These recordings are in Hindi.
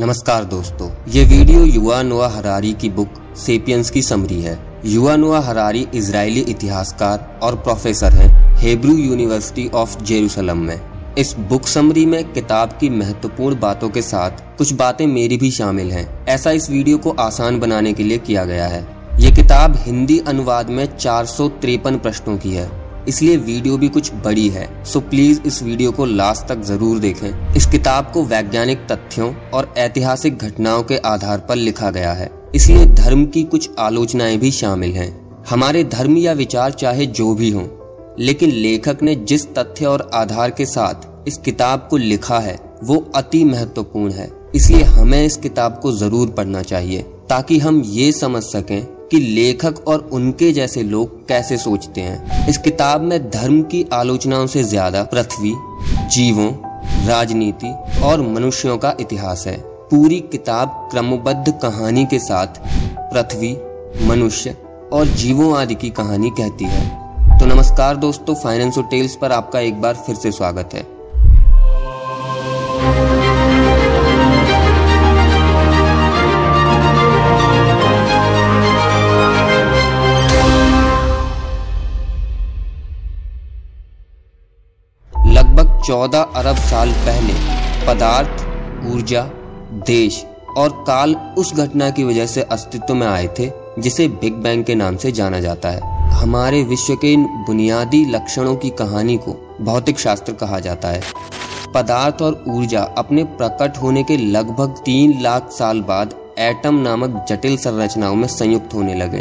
नमस्कार दोस्तों, ये वीडियो युवा नोआ हरारी की बुक सेपियंस की समरी है। युवा नोआ हरारी इजरायली इतिहासकार और प्रोफेसर हैं हेब्रू यूनिवर्सिटी ऑफ़ जेरूसलम में। इस बुक समरी में किताब की महत्वपूर्ण बातों के साथ कुछ बातें मेरी भी शामिल हैं। ऐसा इस वीडियो को आसान बनाने के लिए किया गया है। ये किताब हिंदी अनुवाद में चार सौ तिरपन प्रश्नों की है। इसलिए वीडियो भी कुछ बड़ी है। सो प्लीज़ इस वीडियो को लास्ट तक ज़रूर देखें। इस किताब को वैज्ञानिक तथ्यों और ऐतिहासिक घटनाओं के आधार पर लिखा गया है। इसलिए धर्म की कुछ आलोचनाएँ भी शामिल हैं। हमारे धर्म या विचार चाहे जो भी हों, लेकिन लेखक ने जिस तथ्य और आधार के साथ इस किताब को लिखा है, वो अति महत्वपूर्ण है। इसलिए हमें इस किताब को ज़रूर पढ़ना चाहिए, ताकि हम ये समझ सकें कि लेखक और उनके जैसे लोग कैसे सोचते हैं। इस किताब में धर्म की आलोचनाओं से ज़्यादा पृथ्वी, जीवों, राजनीति और मनुष्यों का इतिहास है। पूरी किताब क्रमबद्ध कहानी के साथ पृथ्वी, मनुष्य और जीवों आदि की कहानी कहती है। तो नमस्कार दोस्तों फाइनेंस और टेल्स पर आपका एक बार फिर से स्वागत है। 14 अरब साल पहले पदार्थ, ऊर्जा, देश और काल उस घटना की वजह से अस्तित्व में आए थे, जिसे बिग बैंग के नाम से जाना जाता है। हमारे विश्व के इन बुनियादी लक्षणों की कहानी को भौतिक शास्त्र कहा जाता है। पदार्थ और ऊर्जा अपने प्रकट होने के लगभग तीन लाख साल बाद एटम नामक जटिल संरचनाओं में संयुक्त होने लगे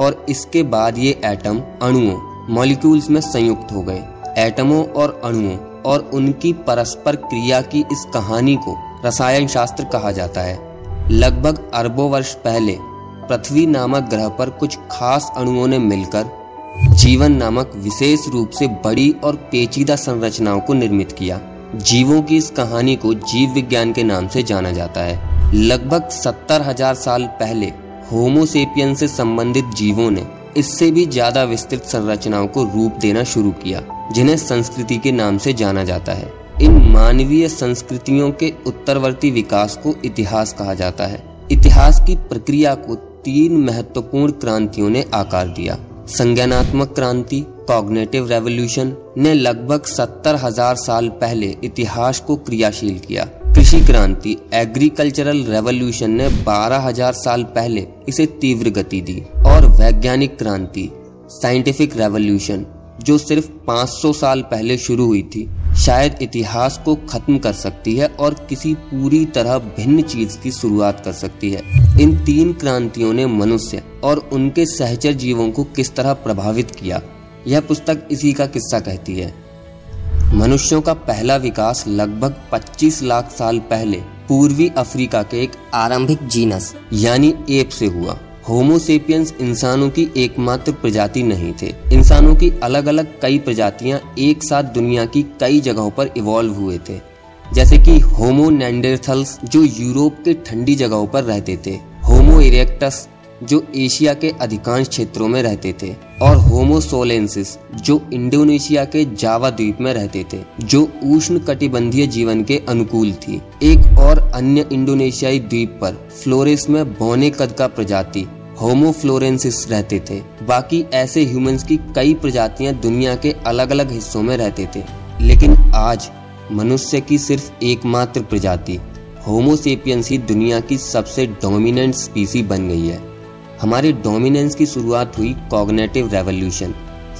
और इसके बाद ये एटम अणुओं मॉलिक्यूल्स में संयुक्त हो गए। एटमों और अणुओं और उनकी परस्पर क्रिया की इस कहानी को रसायन शास्त्र कहा जाता है। लगभग अरबों वर्ष पहले, पृथ्वी नामक ग्रह पर कुछ खास अणुओं ने मिलकर जीवन नामक विशेष रूप से बड़ी और पेचीदा संरचनाओं को निर्मित किया। जीवों की इस कहानी को जीव विज्ञान के नाम से जाना जाता है। लगभग सत्तर हज़ार साल पहले होमोसेपियन से संबंधित जीवों ने इससे भी ज़्यादा विस्तृत संरचनाओं को रूप देना शुरू किया, जिन्हें संस्कृति के नाम से जाना जाता है। इन मानवीय संस्कृतियों के उत्तरवर्ती विकास को इतिहास कहा जाता है। इतिहास की प्रक्रिया को तीन महत्वपूर्ण क्रांतियों ने आकार दिया। संज्ञानात्मक क्रांति, कॉग्नेटिव रेवोल्यूशन ने लगभग सत्तर हज़ार साल पहले इतिहास को क्रियाशील किया। कृषि क्रांति एग्रीकल्चरल रेवोल्यूशन ने बारह हज़ार साल पहले इसे तीव्र गति दी और वैज्ञानिक क्रांति साइंटिफिक रेवोल्यूशन जो सिर्फ़ 500 साल पहले शुरू हुई थी, शायद इतिहास को खत्म कर सकती है और किसी पूरी तरह भिन्न चीज़ की शुरुआत कर सकती है। इन तीन क्रांतियों ने मनुष्य और उनके सहचर जीवों को किस तरह प्रभावित किया, यह पुस्तक इसी का किस्सा कहती है। मनुष्यों का पहला विकास लगभग 25 लाख साल पहले पूर्वी अफ्रीका के एक आरंभिक जीनस, यानी एप से हुआ। होमोसेपियंस इंसानों की एकमात्र प्रजाति नहीं थे। इंसानों की अलग अलग कई प्रजातियाँ एक साथ दुनिया की कई जगहों पर इवॉल्व हुए थे। जैसे कि होमो नेंडरथल्स, जो यूरोप के ठंडी जगहों पर रहते थे। होमो इरेक्टस जो एशिया के अधिकांश क्षेत्रों में रहते थे, और होमोसोलेंसिस जो इंडोनेशिया के जावा द्वीप में रहते थे, जो उष्ण कटिबंधीय जीवन के अनुकूल थी। एक और अन्य इंडोनेशियाई द्वीप पर फ्लोरेस में बौने कद का प्रजाति होमो फ्लोरेंसिस रहते थे। बाकी ऐसे ह्यूमंस की कई प्रजातियाँ दुनिया के अलग अलग हिस्सों में रहते थे। लेकिन आज मनुष्य की सिर्फ़ एकमात्र प्रजाति होमोसेपियंस ही दुनिया की सबसे डोमिनेंट स्पीसी बन गई है। हमारी डोमिनेंस की शुरुआत हुई कॉग्नेटिव रेवोल्यूशन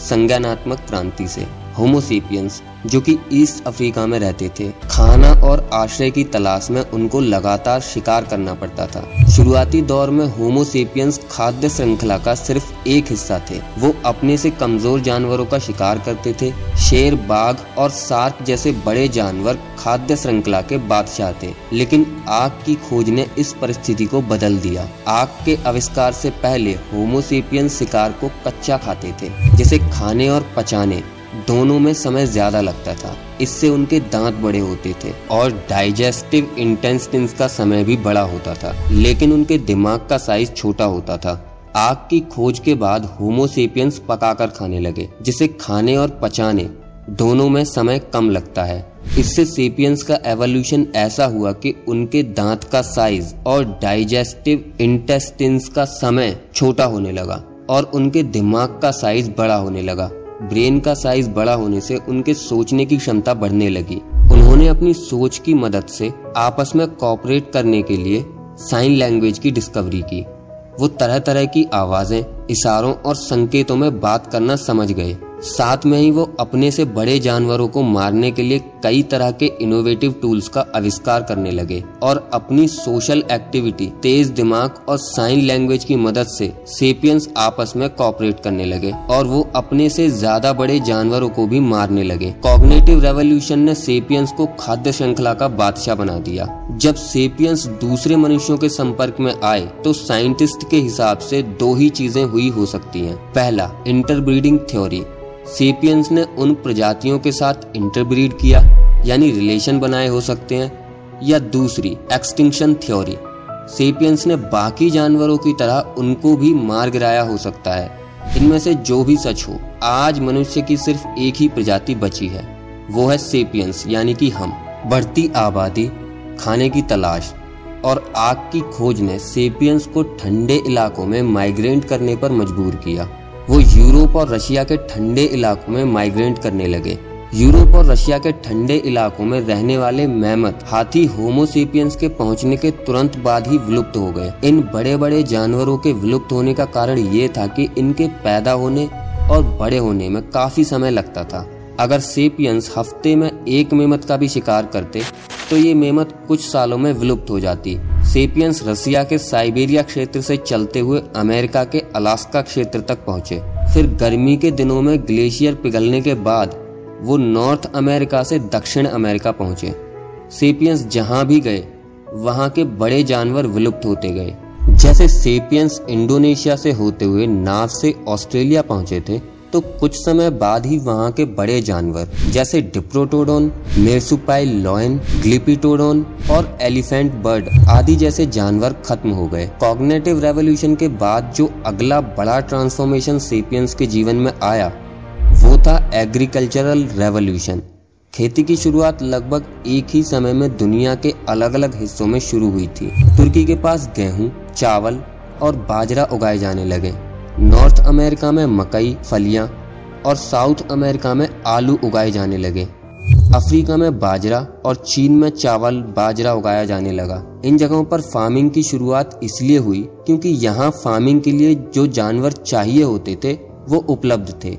संज्ञानात्मक क्रांति से होमोसेपियंस जो कि ईस्ट अफ्रीका में रहते थे। खाना और आश्रय की तलाश में उनको लगातार शिकार करना पड़ता था। शुरुआती दौर में होमोसेपियंस खाद्य श्रृंखला का सिर्फ़ एक हिस्सा थे। वो अपने से कमज़ोर जानवरों का शिकार करते थे। शेर, बाघ और सार्क जैसे बड़े जानवर खाद्य श्रृंखला के बादशाह थे। लेकिन आग की खोज ने इस परिस्थिति को बदल दिया। आग के आविष्कार से पहले होमोसेपियंस शिकार को कच्चा खाते थे, जिसे खाने और पचाने दोनों में समय ज़्यादा लगता था। इससे उनके दांत बड़े होते थे और डाइजेस्टिव इंटेस्टिन का समय भी बड़ा होता था। लेकिन उनके दिमाग का साइज़ छोटा होता था। आग की खोज के बाद होमोसेपियंस पकाकर खाने लगे, जिसे खाने और पचाने दोनों में समय कम लगता है। इससे सेपियंस का एवोल्यूशन ऐसा हुआ कि उनके दांत का साइज़ और डाइजेस्टिव इंटेस्टिन्स का समय छोटा होने लगा और उनके दिमाग का साइज़ बड़ा होने लगा। ब्रेन का साइज़ बड़ा होने से उनके सोचने की क्षमता बढ़ने लगी। उन्होंने अपनी सोच की मदद से आपस में कॉपरेट करने के लिए साइन लैंग्वेज की डिस्कवरी की। वो तरह तरह की आवाज़ें, इशारों और संकेतों में बात करना समझ गए। साथ में ही वो अपने से बड़े जानवरों को मारने के लिए कई तरह के इनोवेटिव टूल्स का आविष्कार करने लगे और अपनी सोशल एक्टिविटी तेज दिमाग और साइन लैंग्वेज की मदद से सेपियंस आपस में कॉपरेट करने लगे और वो अपने से ज़्यादा बड़े जानवरों को भी मारने लगे। कॉग्नेटिव रेवोल्यूशन ने सेपियंस को खाद्य श्रृंखला का बादशाह बना दिया। जब सेपियंस दूसरे मनुष्यों के संपर्क में आए तो साइंटिस्ट के हिसाब से दो ही चीज़ें हुई हो सकती हैं। पहला इंटरब्रीडिंग थ्योरी सेपियंस ने उन प्रजातियों के साथ इंटरब्रीड किया, यानी रिलेशन बनाए हो सकते हैं। या दूसरी एक्सटिंक्शन थ्योरी सेपियंस ने बाकी जानवरों की तरह उनको भी मार गिराया हो सकता है। इनमें से जो भी सच हो, आज मनुष्य की सिर्फ़ एक ही प्रजाति बची है। वो है सेपियंस यानी कि हम। बढ़ती आबादी, खाने की तलाश और आग की खोज ने सेपियंस को ठंडे इलाकों में माइग्रेट करने पर मजबूर किया। वो यूरोप और रशिया के ठंडे इलाकों में माइग्रेट करने लगे। यूरोप और रशिया के ठंडे इलाकों में रहने वाले मेहमत हाथी होमोसेपियंस के पहुँचने के तुरंत बाद ही विलुप्त हो गए। इन बड़े बड़े जानवरों के विलुप्त होने का कारण ये था कि इनके पैदा होने और बड़े होने में काफ़ी समय लगता था। अगर सेपियंस हफ़्ते में एक मेमत का भी शिकार करते तो ये मेमत कुछ सालों में विलुप्त हो जाती। सेपियंस रसिया के साइबेरिया क्षेत्र से चलते हुए अमेरिका के अलास्का क्षेत्र तक पहुँचे। फिर गर्मी के दिनों में ग्लेशियर पिघलने के बाद वो नॉर्थ अमेरिका से दक्षिण अमेरिका पहुँचे। सेपियंस जहाँ भी गए, वहाँ के बड़े जानवर विलुप्त होते गए। जैसे सेपियंस इंडोनेशिया से होते हुए नाव से ऑस्ट्रेलिया पहुँचे थे तो कुछ समय बाद ही वहाँ के बड़े जानवर, जैसे डिप्रोटोडोन मेरसुपाइल लॉयन, ग्लिपिटोडोन और एलिफेंट बर्ड आदि जैसे जानवर खत्म हो गए। कॉग्नेटिव रेवोल्यूशन के बाद जो अगला बड़ा ट्रांसफॉर्मेशन सेपियंस के जीवन में आया, वो था एग्रीकल्चरल रेवोल्यूशन। खेती की शुरुआत लगभग एक ही समय में दुनिया के अलग अलग हिस्सों में शुरू हुई थी। तुर्की के पास गेहूँ, चावल और बाजरा उगाए जाने लगे। नॉर्थ अमेरिका में मकई, फलियाँ और साउथ अमेरिका में आलू उगाए जाने लगे। अफ्रीका में बाजरा और चीन में चावल बाजरा उगाया जाने लगा। इन जगहों पर फ़ार्मिंग की शुरुआत इसलिए हुई क्योंकि यहाँ फ़ार्मिंग के लिए जो जानवर चाहिए होते थे, वो उपलब्ध थे।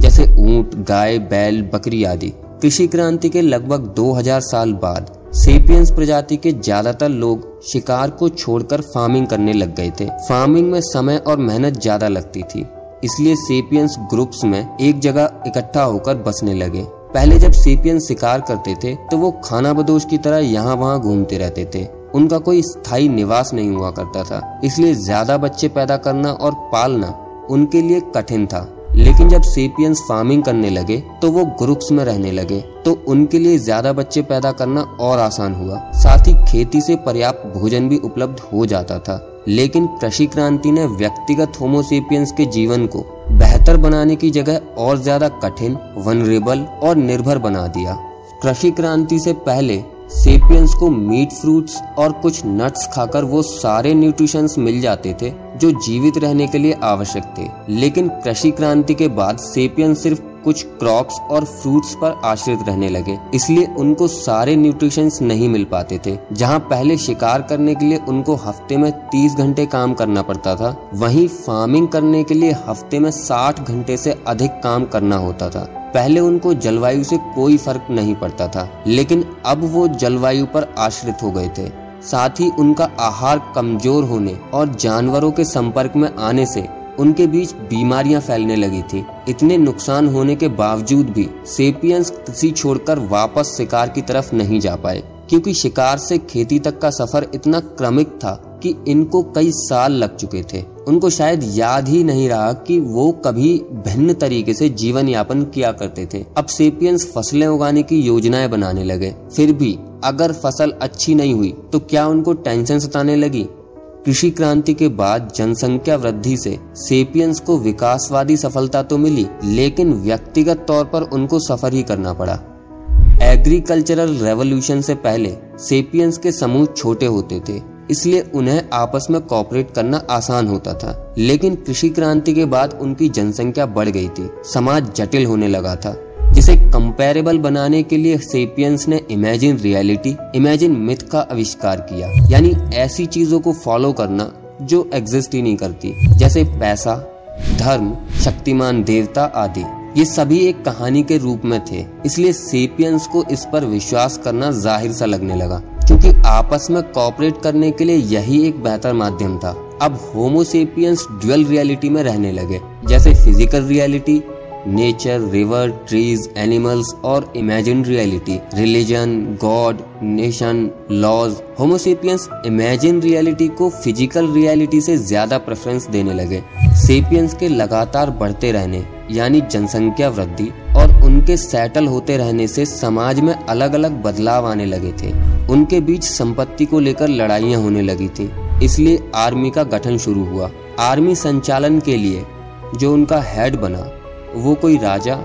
जैसे ऊँट, गाय, बैल, बकरी आदि। कृषि क्रांति के लगभग 2000 साल बाद सेपियंस प्रजाति के ज़्यादातर लोग शिकार को छोड़कर फ़ार्मिंग करने लग गए थे। फ़ार्मिंग में समय और मेहनत ज़्यादा लगती थी, इसलिए सेपियंस ग्रुप्स में एक जगह इकट्ठा होकर बसने लगे। पहले जब सेपियंस शिकार करते थे तो वो खाना बदोश की तरह यहाँ वहाँ घूमते रहते थे। उनका कोई स्थायी निवास नहीं हुआ करता था, इसलिए ज़्यादा बच्चे पैदा करना और पालना उनके लिए कठिन था। लेकिन जब सेपियंस फ़ार्मिंग करने लगे तो वो ग्रुप्स में रहने लगे। तो उनके लिए ज़्यादा बच्चे पैदा करना और आसान हुआ। साथ ही खेती से पर्याप्त भोजन भी उपलब्ध हो जाता था। लेकिन कृषि क्रांति ने व्यक्तिगत होमोसेपियंस के जीवन को बेहतर बनाने की जगह और ज़्यादा कठिन वनरेबल और निर्भर बना दिया। कृषि क्रांति से पहले सेपियंस को मीट फ्रूट्स और कुछ नट्स खाकर वो सारे न्यूट्रिशंस मिल जाते थे। जो जीवित रहने के लिए आवश्यक थे। लेकिन कृषि क्रांति के बाद सेपियंस सिर्फ़ कुछ क्रॉप्स और फ्रूट्स पर आश्रित रहने लगे। इसलिए उनको सारे न्यूट्रिशंस नहीं मिल पाते थे। जहाँ पहले शिकार करने के लिए उनको हफ़्ते में 30 घंटे काम करना पड़ता था, वहीं फ़ार्मिंग करने के लिए हफ़्ते में 60 घंटे से अधिक काम करना होता था। पहले उनको जलवायु से कोई फ़र्क नहीं पड़ता था, लेकिन अब वो जलवायु पर आश्रित हो गए थे। साथ ही उनका आहार कमज़ोर होने और जानवरों के संपर्क में आने से उनके बीच बीमारियाँ फैलने लगी थी। इतने नुकसान होने के बावजूद भी सेपियंस कृषि छोड़कर वापस शिकार की तरफ़ नहीं जा पाए, क्योंकि शिकार से खेती तक का सफ़र इतना क्रमिक था कि इनको कई साल लग चुके थे। उनको शायद याद ही नहीं रहा कि वो कभी भिन्न तरीके से जीवन यापन किया करते थे। अब सेपियंस फ़सलें उगाने की योजनाएँ बनाने लगे। फिर भी अगर फ़सल अच्छी नहीं हुई तो क्या उनको टेंशन सताने लगी? कृषि क्रांति के बाद जनसंख्या वृद्धि से सेपियंस को विकासवादी सफलता तो मिली, लेकिन व्यक्तिगत तौर पर उनको सफ़र ही करना पड़ा। एग्रीकल्चरल रेवोल्यूशन से पहले सेपियंस के समूह छोटे होते थे। इसलिए उन्हें आपस में कॉपरेट करना आसान होता था। लेकिन कृषि क्रांति के बाद उनकी जनसंख्या बढ़ गई थी। समाज जटिल होने लगा था। जिसे कंपेरेबल बनाने के लिए सेपियंस ने इमेजिन रियलिटी इमेजिन मिथ का आविष्कार किया। यानी ऐसी चीज़ों को फॉलो करना जो एग्जिस्ट ही नहीं करती। जैसे पैसा, धर्म, शक्तिमान देवता आदि। ये सभी एक कहानी के रूप में थे। इसलिए सेपियंस को इस पर विश्वास करना ज़ाहिर सा लगने लगा। क्योंकि आपस में कॉपरेट करने के लिए यही एक बेहतर माध्यम था। अब होमोसेपियंस ड्यूअल रियलिटी में रहने लगे, जैसे physical reality nature river trees animals और imagine reality religion god nation laws Homo sapiens imagine reality को फ़िज़िकल रियलिटी से ज़्यादा प्रेफरेंस देने लगे। सेपियंस के लगातार बढ़ते रहने यानी जनसंख्या वृद्धि और उनके सेटल होते रहने से समाज में अलग अलग बदलाव आने लगे थे। उनके बीच संपत्ति को लेकर लड़ाइयाँ होने लगी थी। इसलिए आर्मी का गठन शुरू हुआ। आर्मी संचालन के लिए जो उनका हेड बना, वो कोई राजा,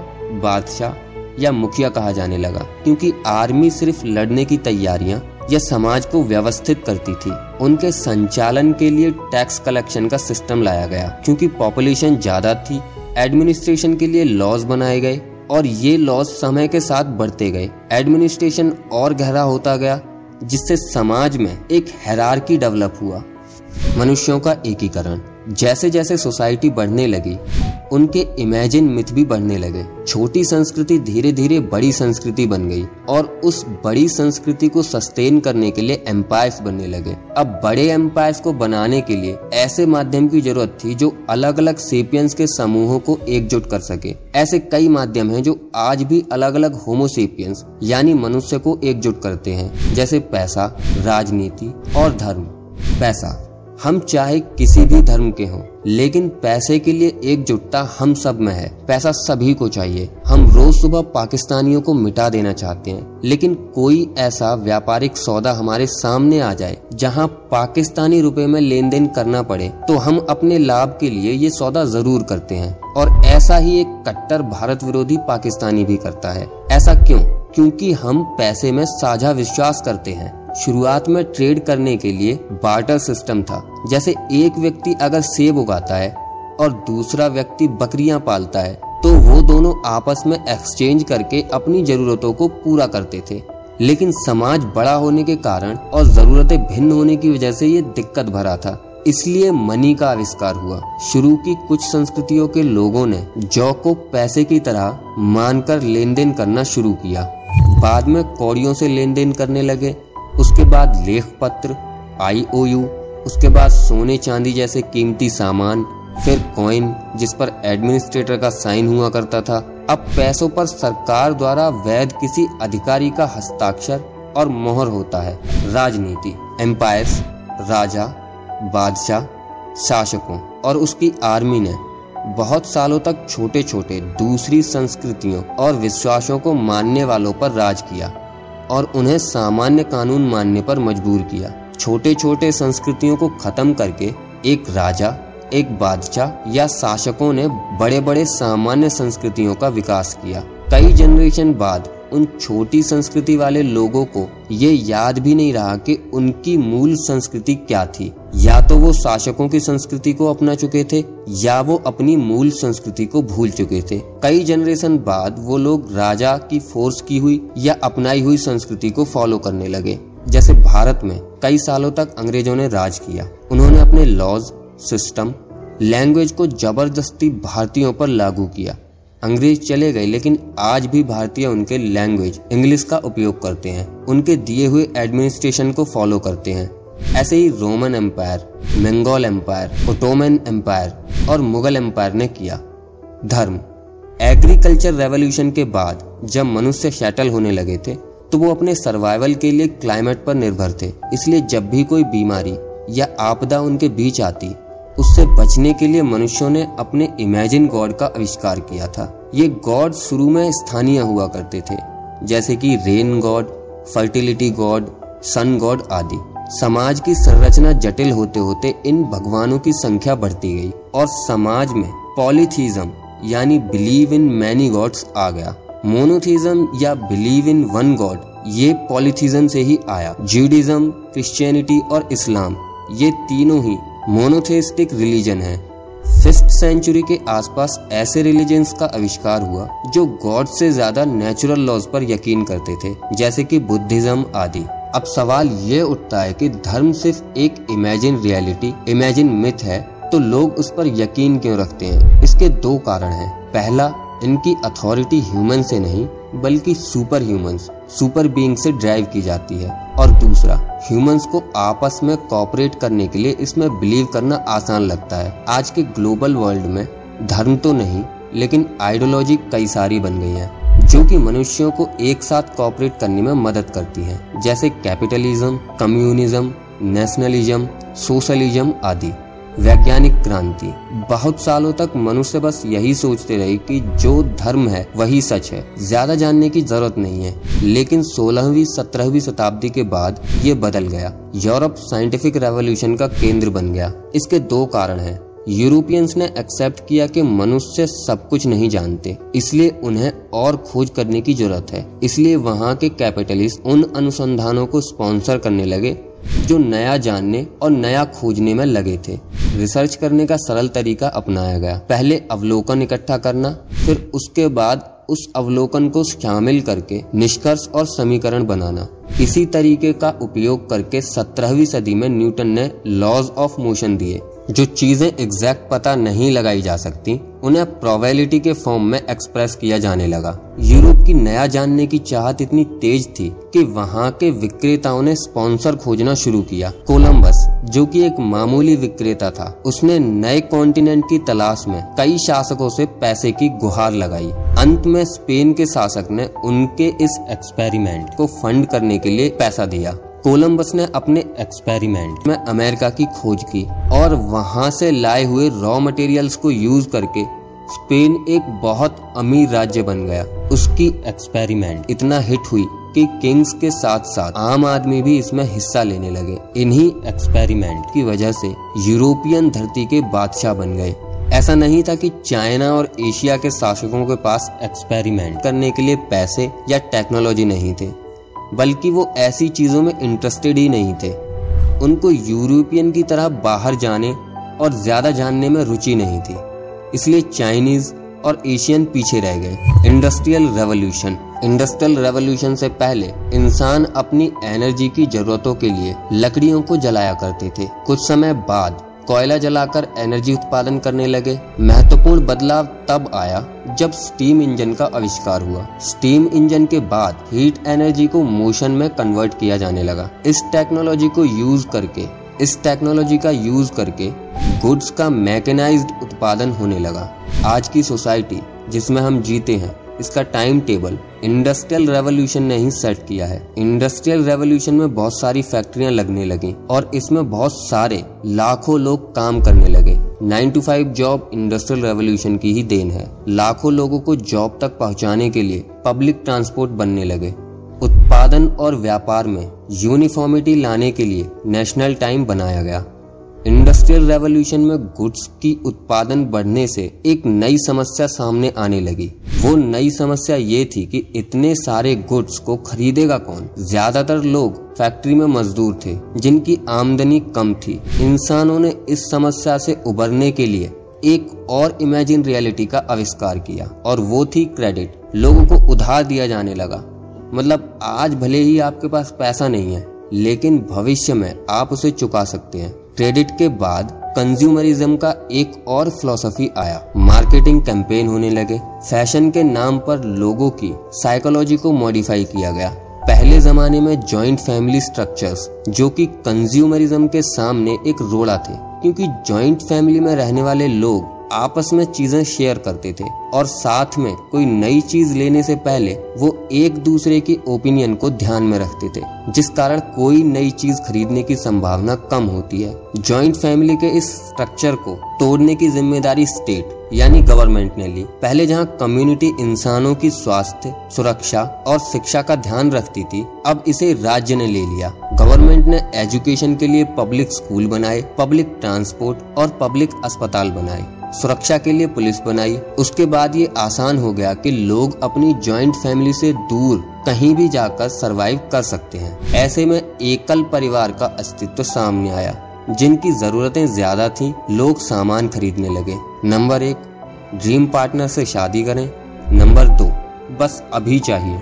बादशाह या मुखिया कहा जाने लगा, क्योंकि आर्मी सिर्फ़ लड़ने की तैयारियाँ या समाज को व्यवस्थित करती थी। उनके संचालन के लिए टैक्स कलेक्शन का सिस्टम लाया गया, क्योंकि पॉपुलेशन ज़्यादा थी एडमिनिस्ट्रेशन के लिए लॉज बनाए गए और ये लॉज समय के साथ बढ़ते गए। एडमिनिस्ट्रेशन और गहरा होता गया, जिससे समाज में एक हैरारकी डेवलप हुआ। मनुष्यों का एकीकरण। जैसे जैसे सोसाइटी बढ़ने लगी, उनके इमेजिन मिथ भी बढ़ने लगे। छोटी संस्कृति धीरे धीरे बड़ी संस्कृति बन गई और उस बड़ी संस्कृति को सस्टेन करने के लिए एम्पायर्स बनने लगे। अब बड़े एम्पायर्स को बनाने के लिए ऐसे माध्यम की ज़रूरत थी जो अलग अलग सेपियंस के समूहों को एकजुट कर सके। ऐसे कई माध्यम हैं जो आज भी अलग अलग होमोसेपियंस यानी मनुष्य को एकजुट करते हैं, जैसे पैसा, राजनीति और धर्म। पैसा। हम चाहे किसी भी धर्म के हों, लेकिन पैसे के लिए एकजुटता हम सब में है। पैसा सभी को चाहिए। हम रोज सुबह पाकिस्तानियों को मिटा देना चाहते हैं, लेकिन कोई ऐसा व्यापारिक सौदा हमारे सामने आ जाए, जहाँ पाकिस्तानी रुपए में लेन देन करना पड़े तो हम अपने लाभ के लिए ये सौदा ज़रूर करते हैं। और ऐसा ही एक कट्टर भारत विरोधी पाकिस्तानी भी करता है। ऐसा क्यों? क्योंकि हम पैसे में साझा विश्वास करते हैं। शुरुआत में ट्रेड करने के लिए बार्टर सिस्टम था। जैसे एक व्यक्ति अगर सेब उगाता है और दूसरा व्यक्ति बकरियाँ पालता है तो वो दोनों आपस में एक्सचेंज करके अपनी जरूरतों को पूरा करते थे। लेकिन समाज बड़ा होने के कारण और जरूरतें भिन्न होने की वजह से ये दिक्कत भरा था। इसलिए मनी का आविष्कार हुआ। शुरू की कुछ संस्कृतियों के लोगों ने जौ को पैसे की तरह मानकर लेन देन करना शुरू किया। बाद में कौड़ियों से लेन देन करने लगे। उसके बाद लेख पत्र आईओयू उसके बाद सोने चांदी जैसे कीमती सामान, फिर कॉइन जिस पर एडमिनिस्ट्रेटर का साइन हुआ करता था। अब पैसों पर सरकार द्वारा वैध किसी अधिकारी का हस्ताक्षर और मोहर होता है। राजनीति एम्पायर्स राजा, बादशाह, शासकों और उसकी आर्मी ने बहुत सालों तक छोटे छोटे दूसरी संस्कृतियों और विश्वासों को मानने वालों पर राज किया। और उन्हें सामान्य कानून मानने पर मजबूर किया। छोटे छोटे संस्कृतियों को खत्म करके एक राजा, एक बादशाह या शासकों ने बड़े बड़े सामान्य संस्कृतियों का विकास किया। कई जनरेशन बाद उन छोटी संस्कृति वाले लोगों को ये याद भी नहीं रहा कि उनकी मूल संस्कृति क्या थी। या तो वो शासकों की संस्कृति को अपना चुके थे, या वो अपनी मूल संस्कृति को भूल चुके थे। कई जनरेशन बाद वो लोग राजा की फोर्स की हुई या अपनाई हुई संस्कृति को फॉलो करने लगे। जैसे भारत में कई सालों तक अंग्रेज़ों ने राज किया। उन्होंने अपने लॉज सिस्टम लैंग्वेज को ज़बरदस्ती भारतीयों पर लागू किया। अंग्रेज़ चले गए, लेकिन आज भी भारतीय उनके लैंग्वेज इंग्लिश का उपयोग करते हैं। उनके दिए हुए एडमिनिस्ट्रेशन को फॉलो करते हैं। ऐसे ही Roman empire Mongol empire Ottoman empire और मुगल एम्पायर ने किया धर्म। एग्रीकल्चर रेवोल्यूशन के बाद, जब मनुष्य सेटल होने लगे थे तो वो अपने सर्वाइवल के लिए क्लाइमेट पर निर्भर थे। इसलिए जब भी कोई बीमारी या आपदा उनके बीच आती उससे बचने के लिए मनुष्यों ने अपने इमेजिन गॉड का आविष्कार किया था। ये गॉड शुरू में स्थानीय हुआ करते थे, जैसे कि rain god fertility god sun god आदि। समाज की संरचना जटिल होते होते इन भगवानों की संख्या बढ़ती गई और समाज में पॉलिथीज्म यानी बिलीव इन मैनी गॉड्स आ गया। मोनोथिज्म या बिलीव इन वन गॉड ये पॉलिथिज्म से ही आया। जूडिज्म क्रिश्चियनिटी और इस्लाम ये तीनों ही मोनोथेस्टिक रिलीजन है। फिफ्थ सेंचुरी के आसपास ऐसे रिलीजन्स का आविष्कार हुआ, जो गॉड से ज़्यादा नेचुरल लॉज पर यकीन करते थे, जैसे कि बुद्धिज्म आदि। अब सवाल ये उठता है कि धर्म सिर्फ़ एक इमेजिन रियलिटी इमेजिन मिथ है तो लोग उस पर यकीन क्यों रखते हैं? इसके दो कारण हैं। पहला, इनकी अथॉरिटी ह्यूमन से नहीं बल्कि सुपर ह्यूमंस सुपर बींग से ड्राइव की जाती है। और दूसरा ह्यूमंस को आपस में कॉपरेट करने के लिए इसमें बिलीव करना आसान लगता है। आज के ग्लोबल वर्ल्ड में धर्म तो नहीं, लेकिन आइडियोलॉजी कई सारी बन गई है, जो कि मनुष्यों को एक साथ कॉपरेट करने में मदद करती है, जैसे कैपिटलिज्म कम्युनिज्म नेशनलिज्म सोशलिज्म आदि। वैज्ञानिक क्रांति। बहुत सालों तक मनुष्य बस यही सोचते रहे कि जो धर्म है, वही सच है। ज़्यादा जानने की ज़रूरत नहीं है। लेकिन 16वीं 17वीं शताब्दी के बाद ये बदल गया। यूरोप साइंटिफिक रेवोल्यूशन का केंद्र बन गया। इसके दो कारण हैं। यूरोपियंस ने एक्सेप्ट किया कि मनुष्य सब कुछ नहीं जानते। इसलिए उन्हें और खोज करने की ज़रूरत है। इसलिए वहाँ के कैपिटलिस्ट उन अनुसंधानों को स्पॉन्सर करने लगे जो नया जानने और नया खोजने में लगे थे। रिसर्च करने का सरल तरीका अपनाया गया। पहले अवलोकन इकट्ठा करना, फिर उसके बाद उस अवलोकन को शामिल करके निष्कर्ष और समीकरण बनाना। इसी तरीके का उपयोग करके सत्रहवीं सदी में न्यूटन ने लॉज ऑफ़ मोशन दिए। जो चीज़ें एग्जैक्ट पता नहीं लगाई जा सकती, उन्हें प्रोबेबिलिटी के फॉर्म में एक्सप्रेस किया जाने लगा। यूरोप की नया जानने की चाहत इतनी तेज थी कि वहाँ के विक्रेताओं ने स्पॉन्सर खोजना शुरू किया। कोलंबस, जो कि एक मामूली विक्रेता था, उसने नए कॉन्टिनेंट की तलाश में कई शासकों से पैसे की गुहार लगाई। अंत में स्पेन के शासक ने उनके इस एक्सपेरिमेंट को फंड करने के लिए पैसा दिया। कोलंबस ने अपने एक्सपेरिमेंट में अमेरिका की खोज की और वहाँ से लाए हुए रॉ मटेरियल्स को यूज़ करके स्पेन एक बहुत अमीर राज्य बन गया। उसकी एक्सपेरिमेंट इतना हिट हुई कि किंग्स के साथ साथ आम आदमी भी इसमें हिस्सा लेने लगे। इन्हीं एक्सपेरिमेंट की वजह से यूरोपियन धरती के बादशाह बन गए। ऐसा नहीं था कि चाइना और एशिया के शासकों के पास एक्सपेरिमेंट करने के लिए पैसे या टेक्नोलॉजी नहीं थे। बल्कि वो ऐसी चीज़ों में इंटरेस्टेड ही नहीं थे। उनको यूरोपियन की तरह बाहर जाने और ज़्यादा जानने में रुचि नहीं थी। इसलिए चाइनीज़ और एशियन पीछे रह गए। इंडस्ट्रियल रेवोल्यूशन इंडस्ट्रियल रेवोल्यूशन से पहले इंसान अपनी एनर्जी की जरूरतों के लिए लकड़ियों को जलाया करते थे। कुछ समय बाद कोयला जलाकर एनर्जी उत्पादन करने लगे। महत्वपूर्ण बदलाव तब आया जब स्टीम इंजन का आविष्कार हुआ। स्टीम इंजन के बाद हीट एनर्जी को मोशन में कन्वर्ट किया जाने लगा। इस टेक्नोलॉजी को यूज़ करके, इस टेक्नोलॉजी का यूज़ करके गुड्स का मैकेनाइज्ड उत्पादन होने लगा। आज की सोसाइटी जिसमें हम जीते हैं इसका टाइम टेबल इंडस्ट्रियल रेवोल्यूशन ने ही सेट किया है। इंडस्ट्रियल रेवोल्यूशन में बहुत सारी फैक्ट्रियाँ लगने लगी और इसमें बहुत सारे लाखों लोग काम करने लगे। Nine to five job industrial revolution की ही देन है। लाखों लोगों को जॉब तक पहुँचाने के लिए पब्लिक ट्रांसपोर्ट बनने लगे। उत्पादन और व्यापार में यूनिफॉर्मिटी लाने के लिए नेशनल टाइम बनाया गया। इंडस्ट्रियल रेवोल्यूशन में गुड्स की उत्पादन बढ़ने से एक नई समस्या सामने आने लगी। वो नई समस्या ये थी कि इतने सारे गुड्स को खरीदेगा कौन? ज़्यादातर लोग फैक्ट्री में मजदूर थे, जिनकी आमदनी कम थी। इंसानों ने इस समस्या से उबरने के लिए एक और इमेजिन रियलिटी का आविष्कार किया, और वो थी क्रेडिट लोगों को उधार दिया जाने लगा। मतलब आज भले ही आपके पास पैसा नहीं है, लेकिन भविष्य में आप उसे चुका सकते हैं। क्रेडिट के बाद कंज्यूमरिज्म का एक और फिलोसफी आया। मार्केटिंग कैंपेन होने लगे। फ़ैशन के नाम पर लोगों की साइकोलॉजी को मॉडिफाई किया गया। पहले जमाने में जॉइंट फैमिली स्ट्रक्चर्स जो कि कंज्यूमरिज्म के सामने एक रोड़ा थे, क्योंकि जॉइंट फैमिली में रहने वाले लोग आपस में चीज़ें शेयर करते थे और साथ में कोई नई चीज़ लेने से पहले वो एक दूसरे की ओपिनियन को ध्यान में रखते थे। जिस कारण कोई नई चीज़ खरीदने की संभावना कम होती है। जॉइंट फैमिली के इस स्ट्रक्चर को तोड़ने की ज़िम्मेदारी स्टेट यानी गवर्नमेंट ने ली। पहले जहाँ कम्युनिटी इंसानों की स्वास्थ्य, सुरक्षा और शिक्षा का ध्यान रखती थी, अब इसे राज्य ने ले लिया। गवर्नमेंट ने एजुकेशन के लिए पब्लिक स्कूल बनाए पब्लिक ट्रांसपोर्ट और पब्लिक अस्पताल बनाए। सुरक्षा के लिए पुलिस बनाई। उसके बाद ये आसान हो गया कि लोग अपनी जॉइंट फैमिली से दूर कहीं भी जाकर सरवाइव कर सकते हैं। ऐसे में एकल परिवार का अस्तित्व सामने आया, जिनकी जरूरतें ज़्यादा थी, लोग सामान खरीदने लगे। नंबर एक ड्रीम पार्टनर से शादी करें। नंबर दो, बस अभी चाहिए।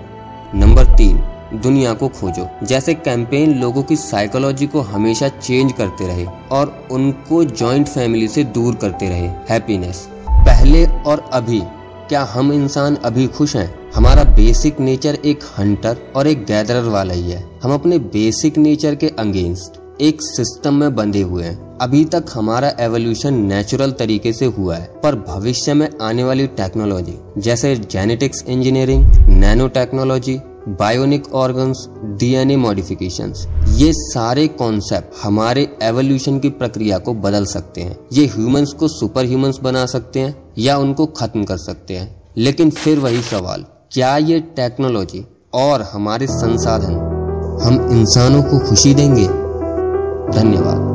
नंबर तीन दुनिया को खोजो। जैसे कैंपेन लोगों की साइकोलॉजी को हमेशा चेंज करते रहे और उनको जॉइंट फैमिली से दूर करते रहे। हैप्पीनेस पहले और अभी, क्या हम इंसान अभी खुश हैं? हमारा बेसिक नेचर एक हंटर और एक गैदरर वाला ही है। हम अपने बेसिक नेचर के अगेंस्ट एक सिस्टम में बंधे हुए हैं। अभी तक हमारा एवोल्यूशन नेचुरल तरीके से हुआ है, पर भविष्य में आने वाली टेक्नोलॉजी जैसे genetics engineering nano technology bionic organs DNA modifications ये सारे कॉन्सेप्ट हमारे एवोल्यूशन की प्रक्रिया को बदल सकते हैं। ये ह्यूमंस को सुपर ह्यूमंस बना सकते हैं या उनको खत्म कर सकते हैं। लेकिन फिर वही सवाल, क्या ये टेक्नोलॉजी और हमारे संसाधन हम इंसानों को खुशी देंगे? धन्यवाद।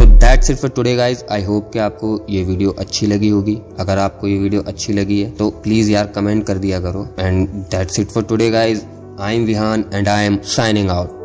So that's it for today guys I hope कि आपको ये वीडियो अच्छी लगी होगी। अगर आपको ये वीडियो अच्छी लगी है तो प्लीज़ यार कमेंट कर दिया करो। And that's it for today guys I am Vihaan and I am signing out